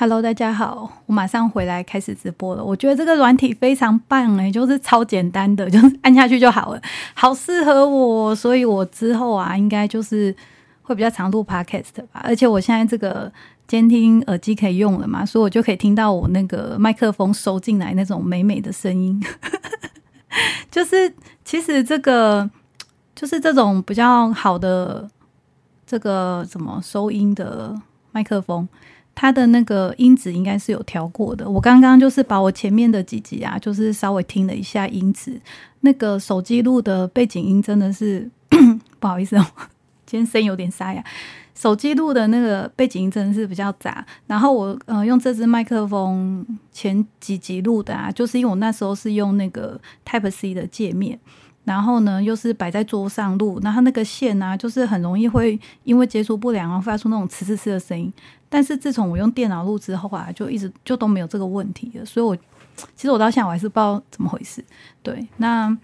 Hello，大家好，我马上回来开始直播了。我觉得这个软体非常棒诶，就是超简单的，就是按下去就好了，好适合我，所以我之后啊，应该就是会比较常录 Podcast 吧。而且我现在这个监听耳机可以用了嘛，所以我就可以听到我那个麦克风收进来那种美美的声音。就是其实这个就是这种比较好的这个怎么收音的麦克风。它的那个音质应该是有调过的。我刚刚就是把我前面的几集啊，就是稍微听了一下音质。那个手机录的背景音真的是 不好意思哦，今天声音有点沙哑。手机录的那个背景音真的是比较杂。然后我呃用这支麦克风前几集录的啊，就是因为我那时候是用那个 Type C 的界面。然后呢，又是摆在桌上录，然后那个线啊，就是很容易会因为接触不良而发出那种呲呲呲的声音。但是自从我用电脑录之后啊，就一直就都没有这个问题了。所以，我其实我到现在我还是不知道怎么回事。对，那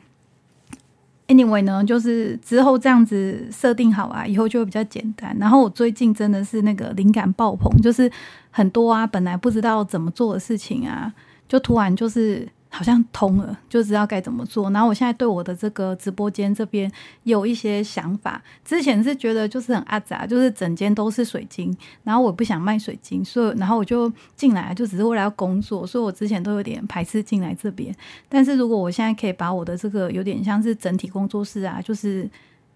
anyway 呢，就是之后这样子设定好啊，以后就会比较简单。然后我最近真的是那个灵感爆棚，就是很多啊，本来不知道怎么做的事情啊，就突然就是。好像通了，就知道该怎么做。然后我现在对我的这个直播间这边有一些想法。之前是觉得就是很阿杂，就是整间都是水晶，然后我不想卖水晶，所以然后我就进来，就只是为了要工作。所以我之前都有点排斥进来这边。但是如果我现在可以把我的这个有点像是整体工作室啊，就是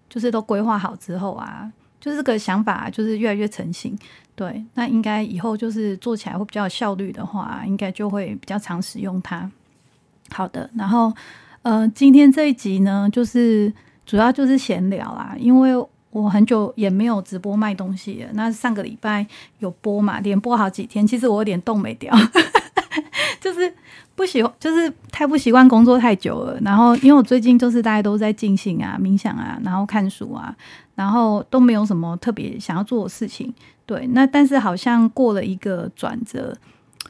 就是都规划好之后啊，就是这个想法就是越来越成型。对，那应该以后就是做起来会比较有效率的话，应该就会比较常使用它。好的，然后，呃，今天这一集呢，就是主要就是闲聊啦，因为我很久也没有直播卖东西了。那上个礼拜有播嘛，连播好几天，其实我有点动没掉，就是不喜欢，就是太不习惯工作太久了。然后，因为我最近就是大家都在静心啊、冥想啊，然后看书啊，然后都没有什么特别想要做的事情。对，那但是好像过了一个转折。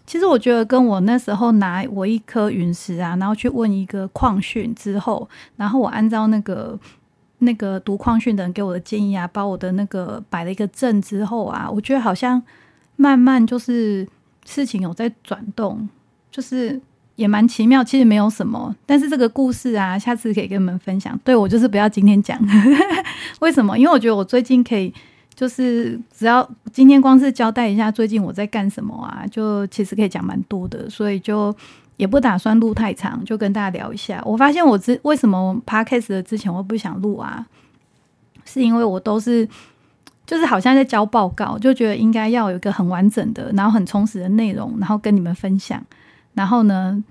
其实我觉得跟我那时候拿我一颗陨石啊，然后去问一个矿训之后，然后我按照那个那个读矿训的人给我的建议啊，把我的那个摆了一个阵之后啊，我觉得好像慢慢就是事情有在转动，就是也蛮奇妙。其实没有什么，但是这个故事啊，下次可以跟你们分享。对我就是不要今天讲，为什么？因为我觉得我最近可以。就是只要今天光是交代一下最近我在干什么啊，就其实可以讲蛮多的，所以就也不打算录太长，就跟大家聊一下。我发现我之为什么 podcast 的之前我不想录啊，是因为我都是就是好像在交报告，就觉得应该要有一个很完整的，然后很充实的内容，然后跟你们分享。然后呢，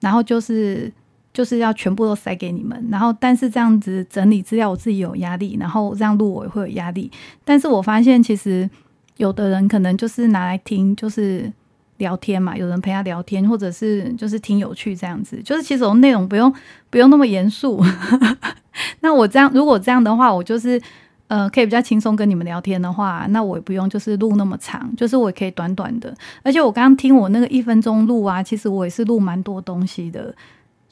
然后就是。就是要全部都塞给你们，然后但是这样子整理资料我自己有压力，然后这样录我也会有压力。但是我发现其实有的人可能就是拿来听，就是聊天嘛，有人陪他聊天，或者是就是挺有趣这样子。就是其实我内容不用不用那么严肃。那我这样如果这样的话，我就是呃可以比较轻松跟你们聊天的话，那我也不用就是录那么长，就是我也可以短短的。而且我刚刚听我那个一分钟录啊，其实我也是录蛮多东西的。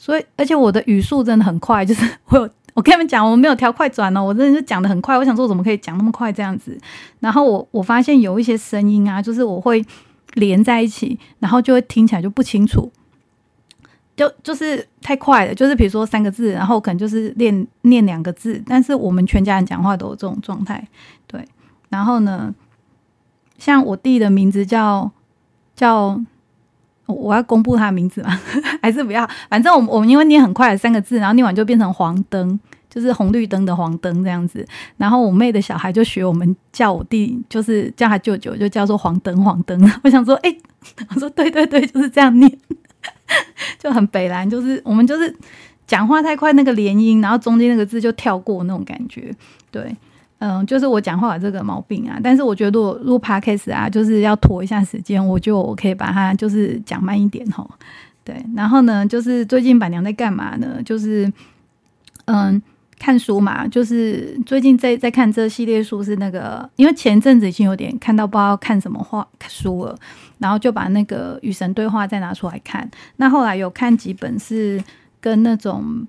所以，而且我的语速真的很快，就是 我有我跟你们讲，我没有调快转哦，我真的是讲的很快。我想说，怎么可以讲那么快这样子？然后我我发现有一些声音啊，就是我会连在一起，然后就会听起来就不清楚，就就是太快了。就是比如说三个字，然后可能就是念念两个字，但是我们全家人讲话都有这种状态。对，然后呢，像我弟的名字叫叫。我要公布他的名字吗？还是不要？反正我们我们因为念很快三个字，然后念完就变成黄灯，就是红绿灯的黄灯这样子。然后我妹的小孩就学我们叫我弟，就是叫他舅舅，就叫做黄灯黄灯。我想说，哎，我说对对对，就是这样念，就很北蓝，就是我们就是讲话太快，那个连音，然后中间那个字就跳过那种感觉，对。嗯，就是我讲话有这个毛病啊，但是我觉得录录 podcast 啊，就是要拖一下时间，我就我可以把它就是讲慢一点吼。对，然后呢，就是最近板娘在干嘛呢？就是嗯，看书嘛，就是最近在在看这系列书，是那个，因为前阵子已经有点看到不知道看什么话书了，然后就把那个与神对话再拿出来看。那后来有看几本是跟那种。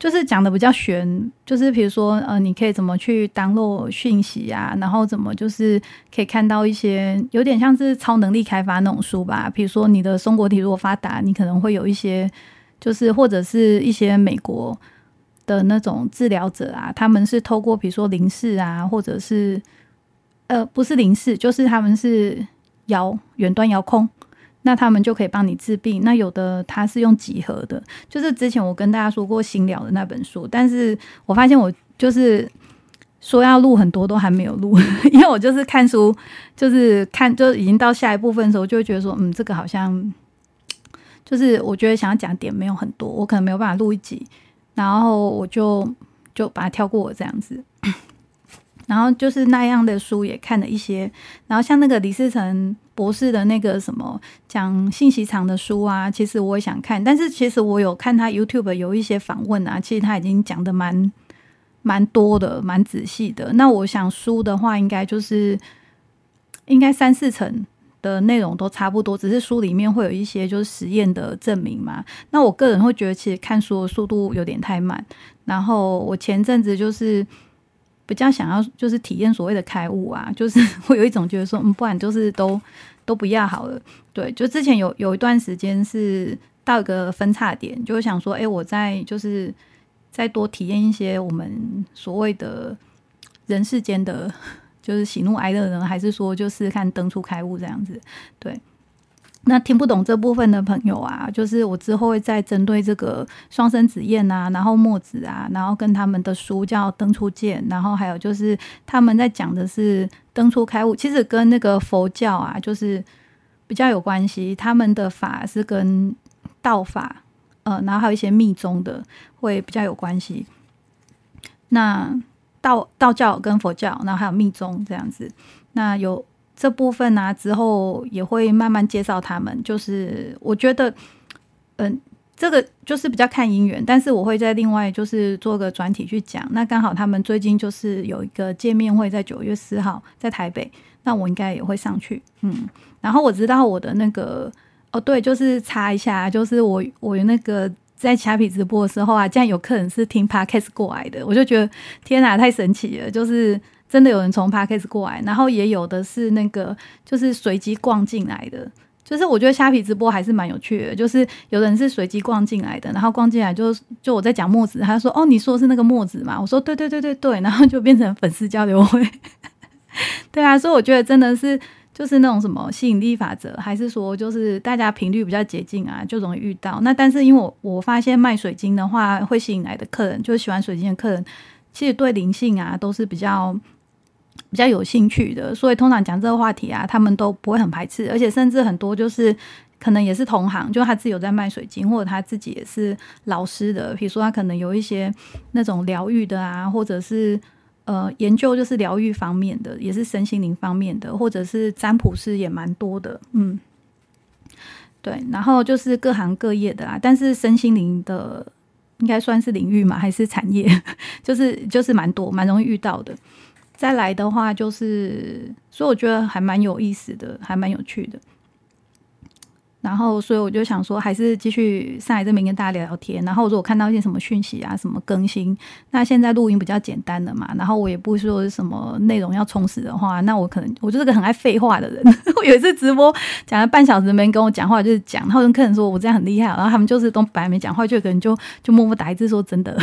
就是讲的比较玄，就是比如说呃，你可以怎么去当落讯息啊，然后怎么就是可以看到一些有点像是超能力开发那种书吧。比如说你的松果体如果发达，你可能会有一些就是或者是一些美国的那种治疗者啊，他们是透过比如说零视啊，或者是呃不是零视，就是他们是遥远端遥控。那他们就可以帮你治病。那有的他是用几何的，就是之前我跟大家说过新聊的那本书，但是我发现我就是说要录很多都还没有录，因为我就是看书，就是看就已经到下一部分的时候，就会觉得说，嗯，这个好像就是我觉得想要讲点没有很多，我可能没有办法录一集，然后我就就把它跳过这样子。然后就是那样的书也看了一些，然后像那个李世成博士的那个什么讲信息场的书啊，其实我也想看，但是其实我有看他 YouTube 有一些访问啊，其实他已经讲的蛮蛮多的，蛮仔细的。那我想书的话，应该就是应该三四成的内容都差不多，只是书里面会有一些就是实验的证明嘛。那我个人会觉得，其实看书的速度有点太慢。然后我前阵子就是。比较想要就是体验所谓的开悟啊，就是 会有一种觉得说，嗯，不然就是都都不要好了。对，就之前有有一段时间是到一个分叉点，就是想说，哎，我再就是再多体验一些我们所谓的人世间的，就是喜怒哀乐呢，还是说就是看登出开悟这样子，对。那听不懂这部分的朋友啊，就是我之后会再针对这个双生子燕啊，然后墨子啊，然后跟他们的书叫《登出见》，然后还有就是他们在讲的是登出开悟，其实跟那个佛教啊，就是比较有关系。他们的法是跟道法，呃，然后还有一些密宗的会比较有关系。那道道教跟佛教，然后还有密宗这样子，那有。这部分呢，之后也会慢慢介绍他们。就是我觉得，嗯，这个就是比较看姻缘，但是我会在另外就是做个专题去讲。那刚好他们最近就是有一个见面会，在九月四号在台北，那我应该也会上去。嗯，然后我知道我的那个哦，对，就是查一下，就是我我那个在卡皮直播的时候啊，竟然有客人是听 podcast 过来的，我就觉得天哪，太神奇了，就是。真的有人从 Parkes 过来，然后也有的是那个就是随机逛进来的，就是我觉得虾皮直播还是蛮有趣的，就是有人是随机逛进来的，然后逛进来就就我在讲墨子，他说哦你说是那个墨子嘛，我说对对对对对，然后就变成粉丝交流会，对啊，所以我觉得真的是就是那种什么吸引力法则，还是说就是大家频率比较接近啊，就容易遇到。那但是因为我我发现卖水晶的话，会吸引来的客人，就是喜欢水晶的客人，其实对灵性啊都是比较。比较有兴趣的，所以通常讲这个话题啊，他们都不会很排斥，而且甚至很多就是可能也是同行，就他自己有在卖水晶，或者他自己也是老师的，比如说他可能有一些那种疗愈的啊，或者是呃研究就是疗愈方面的，也是身心灵方面的，或者是占卜师也蛮多的，嗯，对，然后就是各行各业的啦，但是身心灵的应该算是领域嘛，还是产业，就是就是蛮多，蛮容易遇到的。再来的话，就是，所以我觉得还蛮有意思的，还蛮有趣的。然后，所以我就想说，还是继续上来这边跟大家聊聊天。然后，如果看到一些什么讯息啊，什么更新，那现在录音比较简单的嘛。然后，我也不说什么内容要充实的话，那我可能我就是个很爱废话的人。我有一次直播讲了半小时，没人跟我讲话，就是讲，然后跟客人说我这样很厉害，然后他们就是都本来没讲话，就可能就就默默打一字说真的。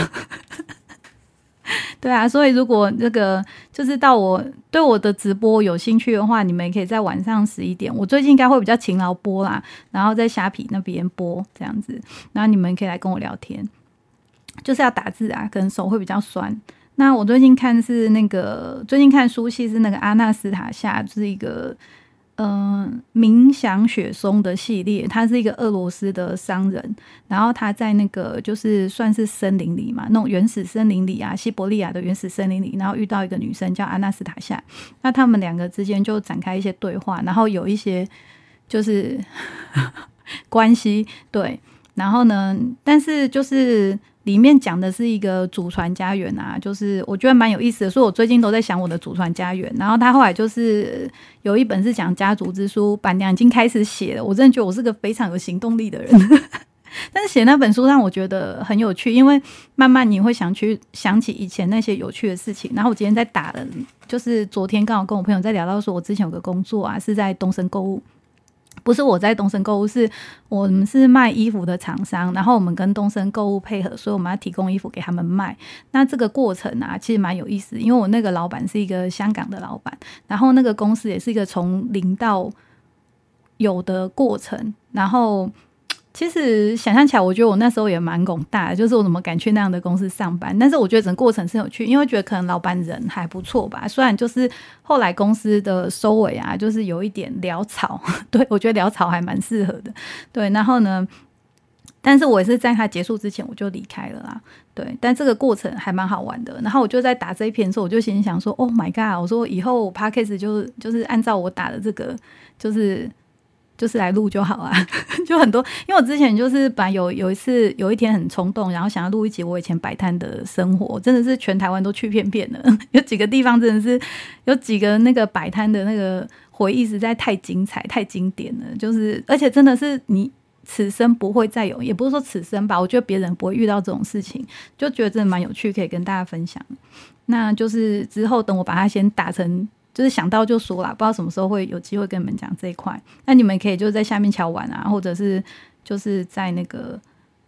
对啊，所以如果那个就是到我对我的直播有兴趣的话，你们可以在晚上十一点，我最近应该会比较勤劳播啦，然后在虾皮那边播这样子，然后你们可以来跟我聊天，就是要打字啊，可能手会比较酸。那我最近看是那个最近看书系是那个阿纳斯塔夏，就是一个。嗯，冥想雪松的系列，他是一个俄罗斯的商人，然后他在那个就是算是森林里嘛，那种原始森林里啊，西伯利亚的原始森林里，然后遇到一个女生叫安娜斯塔夏，那他们两个之间就展开一些对话，然后有一些就是关系，对，然后呢，但是就是。里面讲的是一个祖传家园啊，就是我觉得蛮有意思的，所以我最近都在想我的祖传家园。然后他后来就是有一本是讲家族之书，板娘已经开始写了。我真的觉得我是个非常有行动力的人。但是写那本书让我觉得很有趣，因为慢慢你会想去想起以前那些有趣的事情。然后我今天在打了，就是昨天刚好跟我朋友在聊到说，我之前有个工作啊，是在东森购物。不是我在东森购物，是我们是卖衣服的厂商，然后我们跟东森购物配合，所以我们要提供衣服给他们卖。那这个过程啊，其实蛮有意思，因为我那个老板是一个香港的老板，然后那个公司也是一个从零到有的过程，然后。其实想象起来，我觉得我那时候也蛮拱大的，就是我怎么敢去那样的公司上班？但是我觉得整个过程是有趣，因为觉得可能老板人还不错吧。虽然就是后来公司的收尾啊，就是有一点 潦草，对我觉得潦草还蛮适合的。对，然后呢，但是我也是在他结束之前我就离开了啦。对，但这个过程还蛮好玩的。然后我就在打这一篇的时候，我就心想说：“Oh my god！” 我说以后我 p a c k a g e 就就是按照我打的这个，就是。就是来录就好啊，就很多，因为我之前就是把有有一次有一天很冲动，然后想要录一集我以前摆摊的生活，真的是全台湾都去片片了，有几个地方真的是有几个那个摆摊的那个回忆实在太精彩、太经典了，就是而且真的是你此生不会再有，也不是说此生吧，我觉得别人不会遇到这种事情，就觉得真的蛮有趣，可以跟大家分享。那就是之后等我把它先打成。就是想到就说啦，不知道什么时候会有机会跟你们讲这一块。那你们可以就在下面敲完啊，或者是就是在那个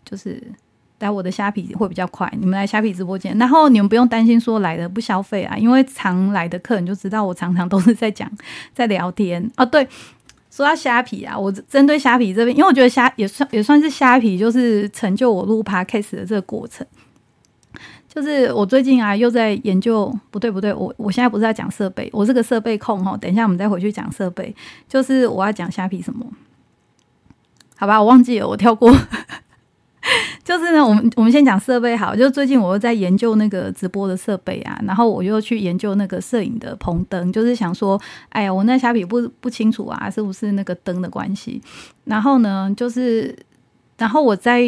就是来我的虾皮会比较快。你们来虾皮直播间，然后你们不用担心说来的不消费啊，因为常来的客人就知道我常常都是在讲在聊天啊。对，说到虾皮啊，我针对虾皮这边，因为我觉得虾也算也算是虾皮，就是成就我录 podcast 的这个过程。就是我最近啊，又在研究，不对不对，我我现在不是在讲设备，我是个设备控哈。等一下我们再回去讲设备，就是我要讲虾皮什么？好吧，我忘记了，我跳过。就是呢，我们我们先讲设备好。就最近我又在研究那个直播的设备啊，然后我又去研究那个摄影的棚灯，就是想说，哎呀，我那虾皮不不清楚啊，是不是那个灯的关系？然后呢，就是。然后我在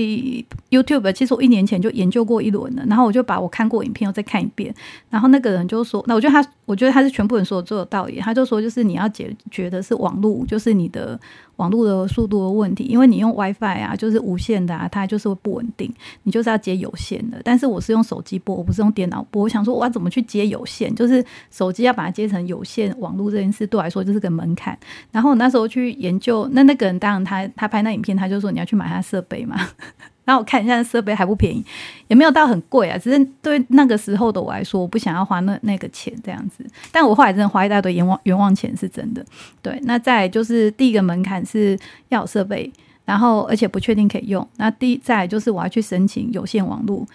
YouTube，其实我一年前就研究过一轮了。然后我就把我看过影片又再看一遍。然后那个人就说：“那我觉得他，我觉得他是全部人说的最有道理。他就说，就是你要解决的是网络，就是你的。”网络的速度的问题，因为你用 WiFi 啊，就是无线的啊，它就是会不稳定。你就是要接有线的，但是我是用手机播，我不是用电脑播。我想说，我要怎么去接有线？就是手机要把它接成有线网络这件事，对我来说就是个门槛。然后我那时候去研究，那那个人当然他他拍那影片，他就说你要去买他设备嘛。然后我看一下设备还不便宜，也没有到很贵啊，只是对那个时候的我来说，我不想要花那那个钱这样子。但我后来真的花一大堆冤枉冤枉钱，是真的。对，那再就是第一个门槛是要设备，然后而且不确定可以用。那第再就是我要去申请有线网络。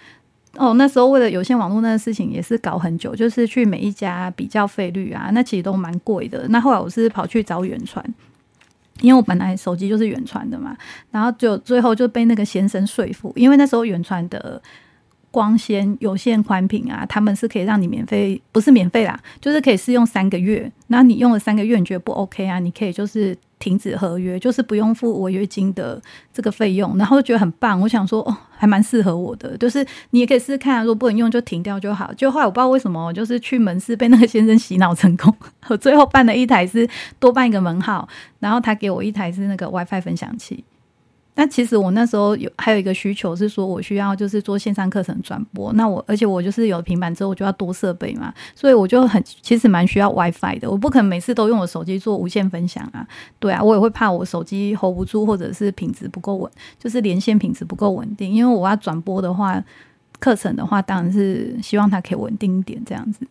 哦，那时候为了有线网络那个事情也是搞很久，就是去每一家比较费率啊，那其实都蛮贵的。那后来我是跑去找远传。因为我本来手机就是远传的嘛，然后就最后就被那个先生说服，因为那时候远传的光纤有线宽频啊，他们是可以让你免费，不是免费啦，就是可以试用三个月。那你用了三个月，你觉得不 OK 啊？你可以就是。停止合约就是不用付违约金的这个费用，然后觉得很棒。我想说，哦，还蛮适合我的，就是你也可以试试看，如果不能用就停掉就好。就后来我不知道为什么，就是去门市被那个先生洗脑成功，我最后办了一台是多办一个门号，然后他给我一台是那个 WiFi 分享器。那其实我那时候有还有一个需求是说，我需要就是做线上课程转播。那我而且我就是有平板之后，我就要多设备嘛，所以我就很其实蛮需要 WiFi 的。我不可能每次都用我手机做无线分享啊，对啊，我也会怕我手机 hold 不住，或者是品质不够稳，就是连线品质不够稳定。因为我要转播的话，课程的话，当然是希望它可以稳定一点这样子。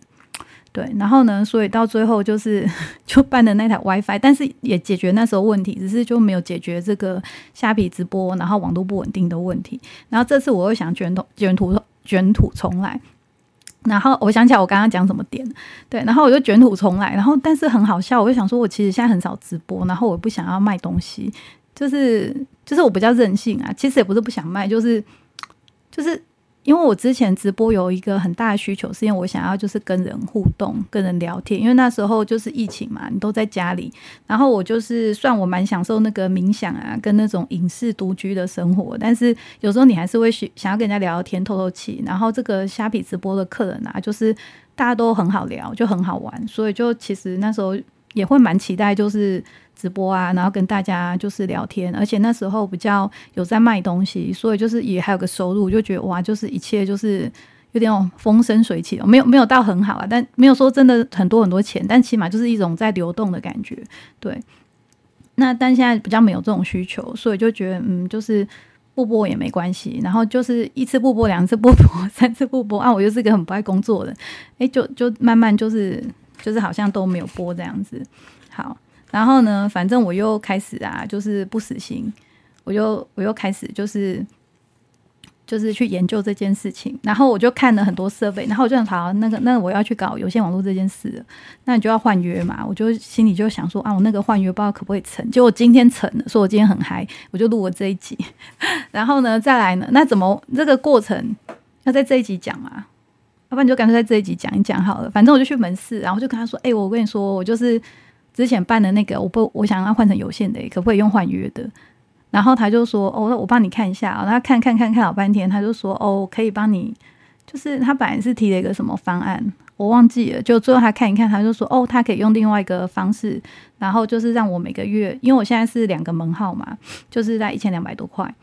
对，然后呢？所以到最后就是 就办的那台 WiFi，但是也解决那时候问题，只是就没有解决这个虾皮直播然后网络不稳定的问题。然后这次我又想卷土卷土卷土重来，然后我想起来我刚刚讲什么点，对，然后我就卷土重来，然后但是很好笑，我就想说我其实现在很少直播，然后我不想要卖东西，就是就是我比较任性啊，其实也不是不想卖，就是就是。因为我之前直播有一个很大的需求，是因为我想要就是跟人互动、跟人聊天。因为那时候就是疫情嘛，你都在家里，然后我就是算我蛮享受那个冥想啊，跟那种隐士独居的生活。但是有时候你还是会想想要跟人家聊聊天、透透气。然后这个虾皮直播的客人啊，就是大家都很好聊，就很好玩，所以就其实那时候也会蛮期待，就是直播啊，然后跟大家就是聊天，而且那时候比较有在卖东西，所以就是也还有个收入，就觉得哇，就是一切就是有点风生水起，没有没有到很好啊，但没有说真的很多很多钱，但起码就是一种在流动的感觉，对。那但现在比较没有这种需求，所以就觉得嗯，就是不播也没关系。然后就是一次不播，两次不播，三次不播啊，我又是个很不爱工作的，哎，就就慢慢就是就是好像都没有播这样子。好，然后呢，反正我又开始啊，就是不死心，我又我又开始就是。就是去研究这件事情，然后我就看了很多设备，然后我就想，好，那个，那我要去搞有线网络这件事，那你就要换约嘛。我就心里就想说，啊，我那个换约不知道可不可以成，结果今天成了，说我今天很嗨，我就录了这一集。然后呢，再来呢，那怎么这个过程要在这一集讲啊？要不然你就干脆在这一集讲一讲好了。反正我就去门市，然后就跟他说，哎，我跟你说，我就是之前办的那个，我不，我想要换成有线的，可不可以用换约的？然后他就说：“哦，那我帮你看一下啊。”他看看看看老半天，他就说：“哦，可以帮你。”就是他本来是提了一个什么方案，我忘记了。就最后他看一看，他就说：“哦，他可以用另外一个方式，然后就是让我每个月，因为我现在是两个门号嘛，就是在一千两百多块。”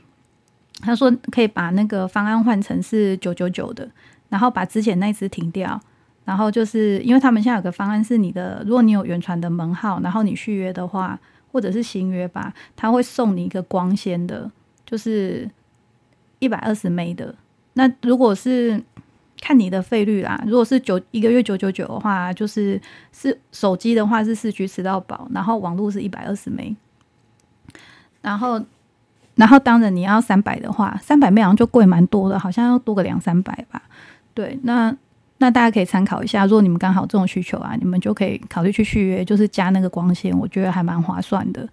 他说可以把那个方案换成是九九九的，然后把之前那只停掉，然后就是因为他们现在有个方案是你的，如果你有原传的门号，然后你续约的话。或者是新约吧，他会送你一个光纤的，就是一百二十枚的。那如果是看你的费率啦，如果是九一个月九九九的话，就是是手机的话是四 G 吃到饱，然后网络是一百二十枚。然后，然后当然你要三百的话，三百枚好像就贵蛮多的，好像要多个两三百吧。对，那。那大家可以参考一下，如果你们刚好这种需求啊，你们就可以考虑去续约，就是加那个光纤，我觉得还蛮划算的。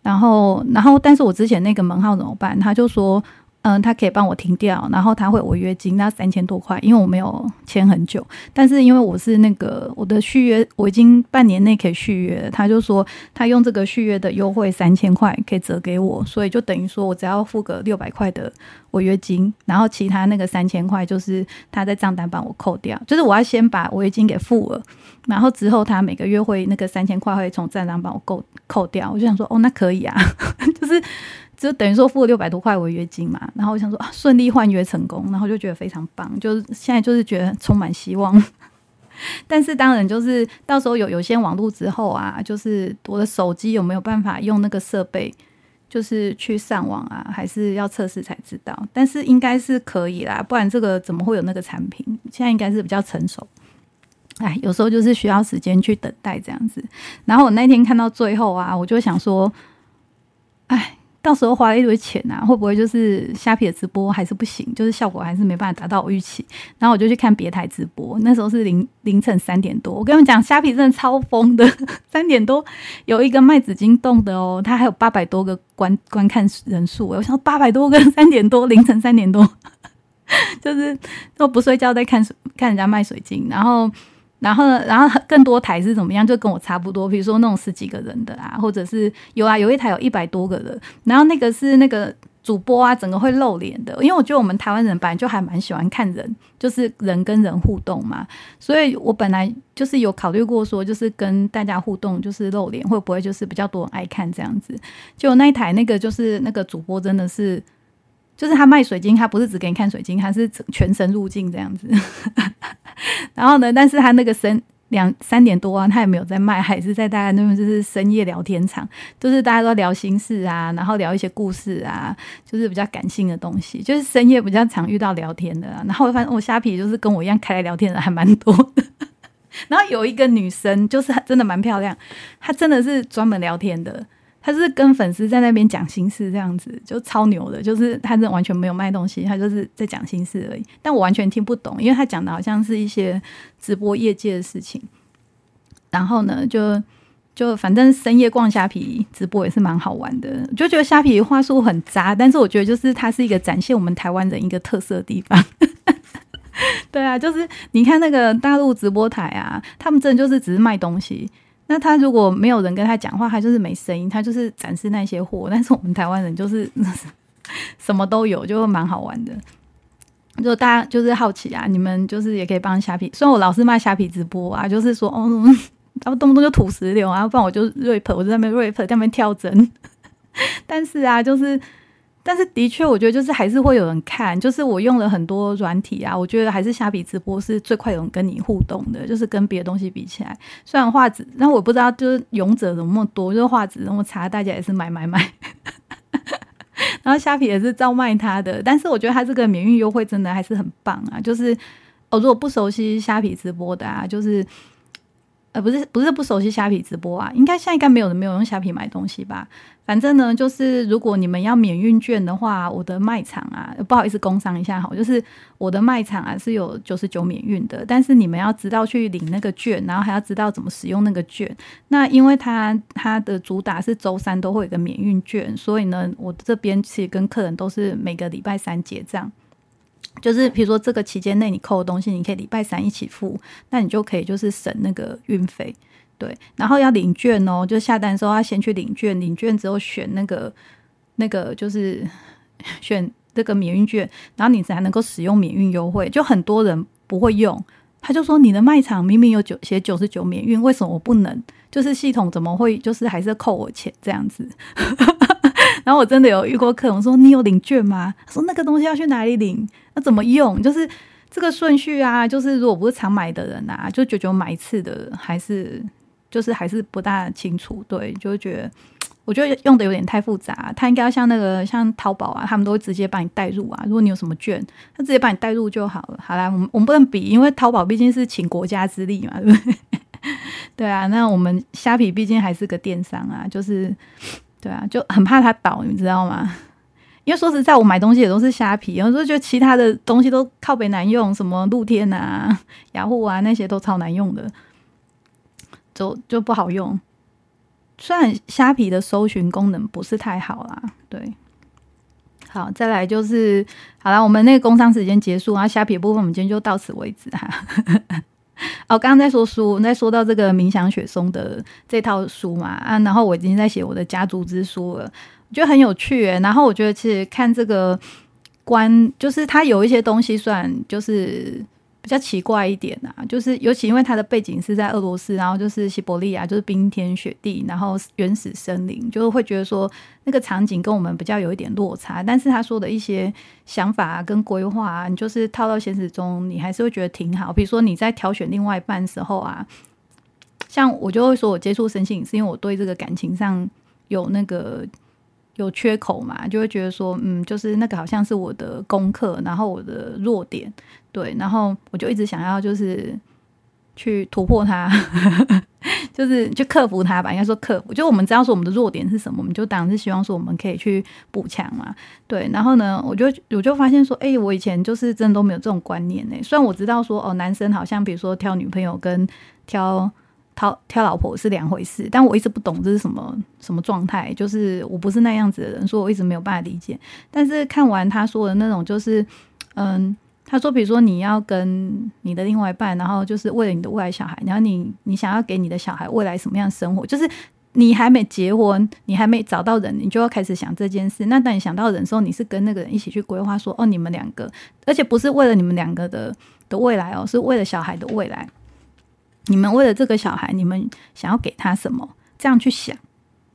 然后，然后，但是我之前那个门号怎么办？他就说。嗯，他可以帮我停掉，然后他会违约金，那三千多块，因为我没有签很久，但是因为我是那个我的续约，我已经半年内可以续约，他就说他用这个续约的优惠三千块可以折给我，所以就等于说我只要付个六百块的违约金，然后其他那个三千块就是他在账单帮我扣掉，就是我要先把违约金给付了，然后之后他每个月会那个三千块会从账单帮我扣扣掉，我就想说哦，那可以啊，就是。就等于说付了六百多块违约金嘛，然后我想说啊，顺利换约成功，然后就觉得非常棒，就是现在就是觉得充满希望。但是当然就是到时候有有线网络之后啊，就是我的手机有没有办法用那个设备，就是去上网啊，还是要测试才知道。但是应该是可以啦，不然这个怎么会有那个产品？现在应该是比较成熟。哎，有时候就是需要时间去等待这样子。然后我那天看到最后啊，我就想说，哎。到时候花了一堆钱啊，会不会就是虾皮的直播还是不行？就是效果还是没办法达到我预期。然后我就去看别台直播，那时候是凌凌晨三点多。我跟你们讲，虾皮真的超疯的，三点多有一个卖紫金洞的哦，它还有八百多个观观看人数。我想八百多个，三点多凌晨三点多，就是都不睡觉在看看人家卖水晶，然后。然后，然后更多台是怎么样？就跟我差不多，比如说那种十几个人的啊，或者是有啊，有一台有一百多个人。然后那个是那个主播啊，整个会露脸的，因为我觉得我们台湾人本来就还蛮喜欢看人，就是人跟人互动嘛。所以我本来就是有考虑过说，就是跟大家互动，就是露脸会不会就是比较多人爱看这样子。就那一台那个就是那个主播真的是。就是他卖水晶，他不是只给你看水晶，他是全身入境这样子。然后呢，但是他那个深两三点多啊，他也没有在卖，还是在大家那边就是深夜聊天场，就是大家都聊心事啊，然后聊一些故事啊，就是比较感性的东西，就是深夜比较常遇到聊天的。然后我发现我虾皮就是跟我一样开来聊天的还蛮多的。然后有一个女生，就是真的蛮漂亮，她真的是专门聊天的。他是跟粉丝在那边讲心事，这样子就超牛的。就是他这完全没有卖东西，他就是在讲心事而已。但我完全听不懂，因为他讲的好像是一些直播业界的事情。然后呢，就就反正深夜逛虾皮直播也是蛮好玩的。就觉得虾皮话术很渣，但是我觉得就是它是一个展现我们台湾人一个特色的地方。对啊，就是你看那个大陆直播台啊，他们真的就是只是卖东西。那他如果没有人跟他讲话，他就是没声音，他就是展示那些货。但是我们台湾人就是 什么都有，就蛮好玩的。就大家就是好奇啊，你们就是也可以帮虾皮。虽然我老是卖虾皮直播啊，就是说哦，然后动不动就吐石榴啊，不然我就 rap，我就在那边 rap，在那边跳针。但是啊，就是。但是的确，我觉得就是还是会有人看。就是我用了很多软体啊，我觉得还是虾皮直播是最快有人跟你互动的。就是跟别的东西比起来，虽然画质，但我不知道就是勇者怎么多，就是画质那么差，大家也是买买买。然后虾皮也是照卖它的，但是我觉得它这个免运优惠真的还是很棒啊。就是哦，如果不熟悉虾皮直播的啊，就是。呃，不是不是不熟悉虾皮直播啊，应该现在应该没有人没有用虾皮买东西吧？反正呢，就是如果你们要免运券的话，我的卖场啊，不好意思，工商一下哈，就是我的卖场啊是有九十九免运的，但是你们要知道去领那个券，然后还要知道怎么使用那个券。那因为它它的主打是周三都会有个免运券，所以呢，我这边其实跟客人都是每个礼拜三结账。就是比如说这个期间内你扣的东西，你可以礼拜三一起付，那你就可以就是省那个运费，对。然后要领券哦，就下单的时候要先去领券，领券之后选那个那个就是 选这个免运券，然后你才能够使用免运优惠。就很多人不会用，他就说你的卖场明明有九写九十九免运，为什么我不能？就是系统怎么会就是还是扣我钱这样子？然后我真的有遇过客人说：“你有领券吗？”他说：“那个东西要去哪里领？那怎么用？就是这个顺序啊。就是如果不是常买的人啊，就九九买一次的，还是就是还是不大清楚。对，就觉得我觉得用的有点太复杂。他应该要像那个像淘宝啊，他们都会直接把你带入啊。如果你有什么券，他直接把你带入就好了。好啦，我们我们不能比，因为淘宝毕竟是请国家之力嘛，对不对？对啊，那我们虾皮毕竟还是个电商啊，就是。对啊，就很怕它倒，你知道吗？因为说实在，我买东西也都是虾皮，有时候觉得其他的东西都靠北难用，什么露天啊、雅虎啊那些都超难用的，就就不好用。虽然虾皮的搜寻功能不是太好啦，对。好，再来就是好了，我们那个工商时间结束啊，虾皮部分我们今天就到此为止哈。哦，刚刚在说书，在说到这个冥想雪松的这套书嘛啊，然后我已经在写我的家族之书了，我觉得很有趣诶。然后我觉得其实看这个关，就是它有一些东西算就是。比较奇怪一点啊，就是尤其因为它的背景是在俄罗斯，然后就是西伯利亚，就是冰天雪地，然后原始森林，就是会觉得说那个场景跟我们比较有一点落差。但是他说的一些想法啊跟规划啊，你就是套到现实中，你还是会觉得挺好。比如说你在挑选另外一半时候啊，像我就会说我接触生性，是因为我对这个感情上有那个。有缺口嘛，就会觉得说，嗯，就是那个好像是我的功课，然后我的弱点，对，然后我就一直想要就是去突破它，就是去克服它吧，应该说克服。就我们知道说我们的弱点是什么，我们就当然是希望说我们可以去补强嘛，对。然后呢，我就我就发现说，哎，我以前就是真的都没有这种观念呢。虽然我知道说，哦，男生好像比如说挑女朋友跟挑。挑挑老婆是两回事，但我一直不懂这是什么什么状态，就是我不是那样子的人，所以我一直没有办法理解。但是看完他说的那种，就是嗯，他说，比如说你要跟你的另外一半，然后就是为了你的未来小孩，然后你你想要给你的小孩未来什么样的生活，就是你还没结婚，你还没找到人，你就要开始想这件事。那当你想到人的时候，你是跟那个人一起去规划，说哦，你们两个，而且不是为了你们两个的的未来哦，是为了小孩的未来。你们为了这个小孩，你们想要给他什么？这样去想，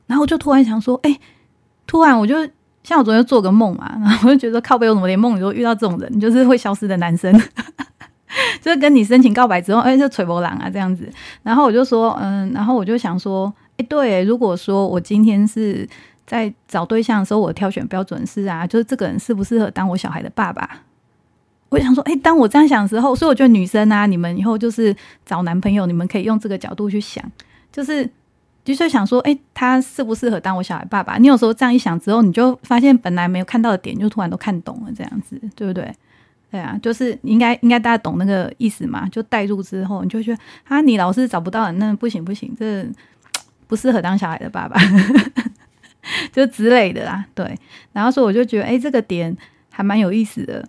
然后就突然想说，哎，突然我就像我昨天做个梦嘛，然后我就觉得靠背我怎么连梦里都遇到这种人，就是会消失的男生，就是跟你深情告白之后，哎，就垂波浪啊这样子。然后我就说，嗯，然后我就想说，哎，对，如果说我今天是在找对象的时候，我挑选标准是啊，就是这个人适不适合当我小孩的爸爸。我想说，哎，当我这样想的时候，所以我觉得女生啊，你们以后就是找男朋友，你们可以用这个角度去想，就是就是想说，哎，他适不适合当我小孩爸爸？你有时候这样一想之后，你就发现本来没有看到的点，就突然都看懂了，这样子，对不对？对啊，就是应该应该大家懂那个意思嘛？就带入之后，你就觉得啊，你老是找不到，那不行不行，这不适合当小孩的爸爸，就之类的啦。对，然后所以我就觉得，哎，这个点还蛮有意思的。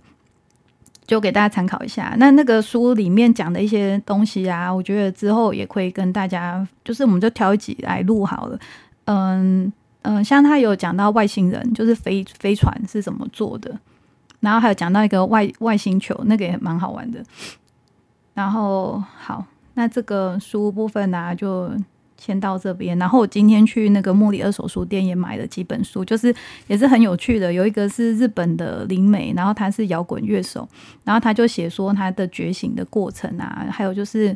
就给大家参考一下，那那个书里面讲的一些东西啊，我觉得之后也可以跟大家，就是我们就挑一集来录好了。嗯嗯，像他有讲到外星人，就是飞飞船是怎么做的，然后还有讲到一个外外星球，那个也蛮好玩的。然后好，那这个书部分呢，就先到这边。然后我今天去那个茉莉二手书店也买了几本书，就是也是很有趣的。有一个是日本的灵美，然后他是摇滚乐手，然后他就写说他的觉醒的过程啊，还有就是。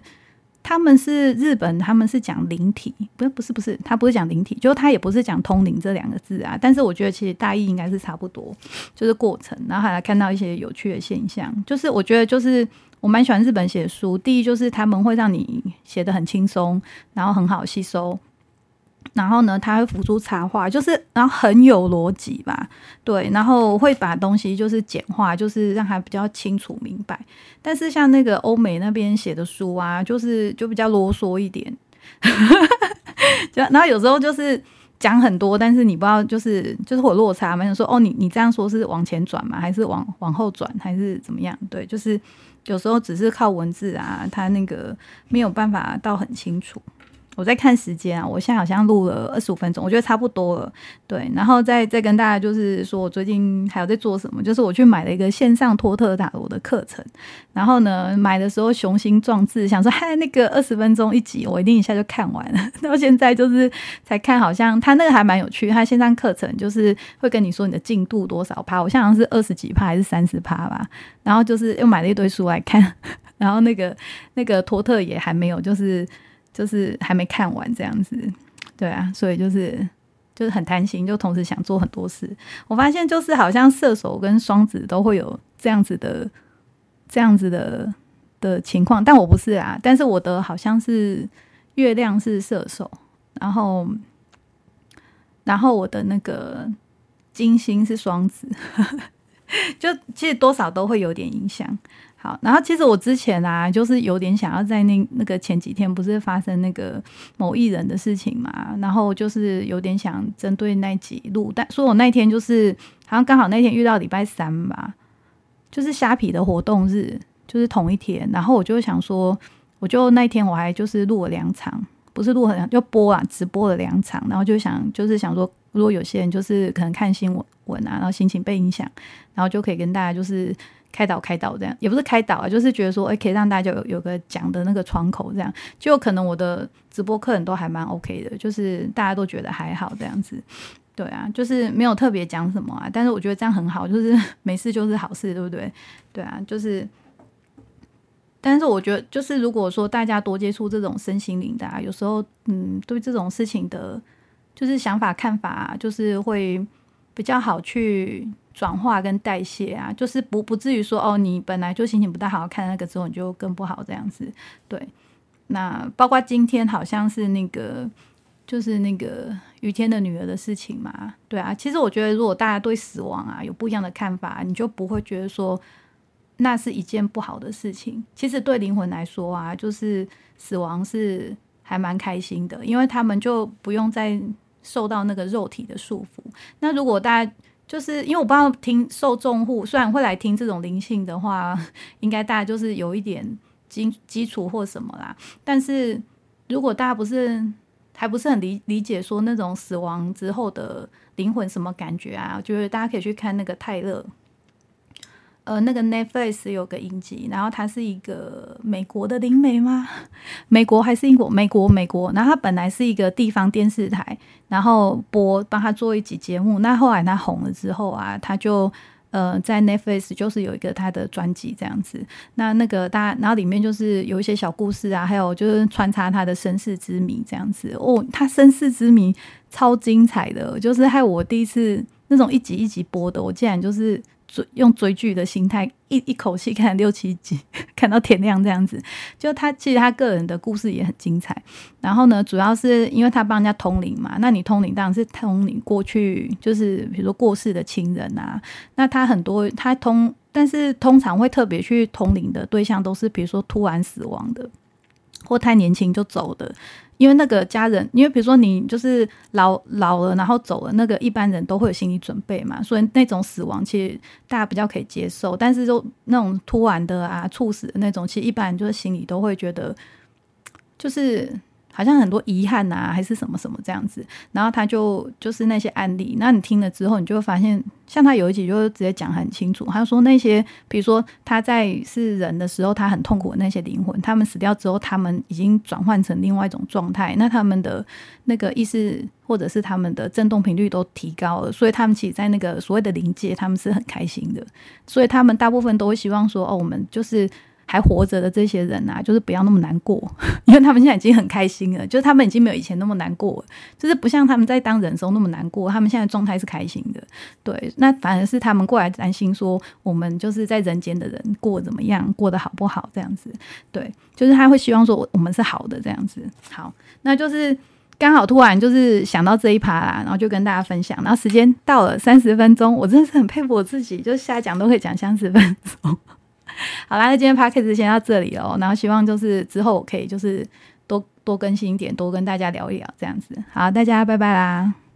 他们是日本，他们是讲灵体，不是不是不是，他不是讲灵体，就他也不是讲通灵这两个字啊。但是我觉得其实大意应该是差不多，就是过程，然后还看到一些有趣的现象。就是我觉得就是我蛮喜欢日本写书，第一就是他们会让你写的很轻松，然后很好吸收。然后呢，他会辅助插画，就是然后很有逻辑吧，对，然后会把东西就是简化，就是让它比较清楚明白。但是像那个欧美那边写的书啊，就是就比较啰嗦一点，就然后有时候就是讲很多，但是你不知道就是就是会有落差嘛，就说哦，你你这样说是往前转吗？还是往往后转，还是怎么样？对，就是有时候只是靠文字啊，他那个没有办法到很清楚。我在看时间啊，我现在好像录了二十五分钟，我觉得差不多了。对，然后再再跟大家就是说我最近还有在做什么，就是我去买了一个线上托特塔罗的课程。然后呢，买的时候雄心壮志，想说 嗨，那个二十分钟一集，我一定一下就看完了。到现在就是才看，好像他那个还蛮有趣。他线上课程就是会跟你说你的进度多少趴，我像好像是二十几趴还是三十趴吧。然后就是又买了一堆书来看，然后那个那个托特也还没有，就是。就是还没看完这样子，对啊，所以就是就是很贪心，就同时想做很多事。我发现就是好像射手跟双子都会有这样子的这样子的的情况，但我不是啊。但是我的好像是月亮是射手，然后然后我的那个金星是双子，就其实多少都会有点影响。好，然后其实我之前啊，就是有点想要在那那个前几天不是发生那个某艺人的事情嘛，然后就是有点想针对那几录，但说我那天就是好像刚好那天遇到礼拜三吧，就是虾皮的活动日，就是同一天，然后我就想说，我就那天我还就是录了两场，不是录了就播啊，直播了两场，然后就想就是想说，如果有些人就是可能看新闻文啊，然后心情被影响，然后就可以跟大家就是。开导开导这样也不是开导啊，就是觉得说，哎，可以让大家有有个讲的那个窗口，这样就可能我的直播客人都还蛮 OK 的，就是大家都觉得还好这样子，对啊，就是没有特别讲什么啊，但是我觉得这样很好，就是没事就是好事，对不对？对啊，就是，但是我觉得就是如果说大家多接触这种身心灵的，啊，有时候嗯，对这种事情的，就是想法看法，就是会比较好去。转化跟代谢啊，就是不不至于说哦，你本来就心情不太好，看那个之后你就更不好这样子。对，那包括今天好像是那个，就是那个雨天的女儿的事情嘛。对啊，其实我觉得如果大家对死亡啊有不一样的看法，你就不会觉得说那是一件不好的事情。其实对灵魂来说啊，就是死亡是还蛮开心的，因为他们就不用再受到那个肉体的束缚。那如果大家就是因为我不知道听受众户虽然会来听这种灵性的话，应该大家就是有一点基基础或什么啦。但是如果大家不是还不是很理理解说那种死亡之后的灵魂什么感觉啊，就是大家可以去看那个泰勒。呃，那个 Netflix 有个影集，然后它是一个美国的灵媒吗？美国还是英国？美国，美国。然后它本来是一个地方电视台，然后播帮他做一集节目。那后来他红了之后啊，他就呃在 Netflix 就是有一个他的专辑这样子。那那个大家，然后里面就是有一些小故事啊，还有就是穿插他的身世之谜这样子。哦，他身世之谜超精彩的，就是害我第一次那种一集一集播的，我竟然就是。用追剧的心态，一一口气看六七集，看到天亮这样子。就他其实他个人的故事也很精彩。然后呢，主要是因为他帮人家通灵嘛，那你通灵当然是通灵过去，就是比如说过世的亲人啊。那他很多他通，但是通常会特别去通灵的对象都是比如说突然死亡的，或太年轻就走的。因为那个家人，因为比如说你就是老老了，然后走了，那个一般人都会有心理准备嘛，所以那种死亡其实大家比较可以接受。但是就那种突然的啊，猝死的那种，其实一般人就是心里都会觉得，就是好像很多遗憾啊，还是什么什么这样子。然后他就就是那些案例，那你听了之后，你就会发现，像他有一集就直接讲很清楚，他说那些比如说他在是人的时候，他很痛苦的那些灵魂，他们死掉之后，他们已经转换成另外一种状态，那他们的那个意识或者是他们的振动频率都提高了，所以他们其实在那个所谓的灵界，他们是很开心的，所以他们大部分都会希望说，哦，我们就是。还活着的这些人啊，就是不要那么难过，因为他们现在已经很开心了，就是他们已经没有以前那么难过了，就是不像他们在当人的时候那么难过，他们现在状态是开心的。对，那反而是他们过来担心说，我们就是在人间的人过怎么样，过得好不好这样子。对，就是他会希望说我们是好的这样子。好，那就是刚好突然就是想到这一趴啦，然后就跟大家分享。然后时间到了三十分钟，我真的是很佩服我自己，就是下讲都可以讲三十分钟。好啦，那今天 p a c k a g e 先到这里哦，然后希望就是之后我可以就是多多更新一点，多跟大家聊一聊这样子。好，大家拜拜啦。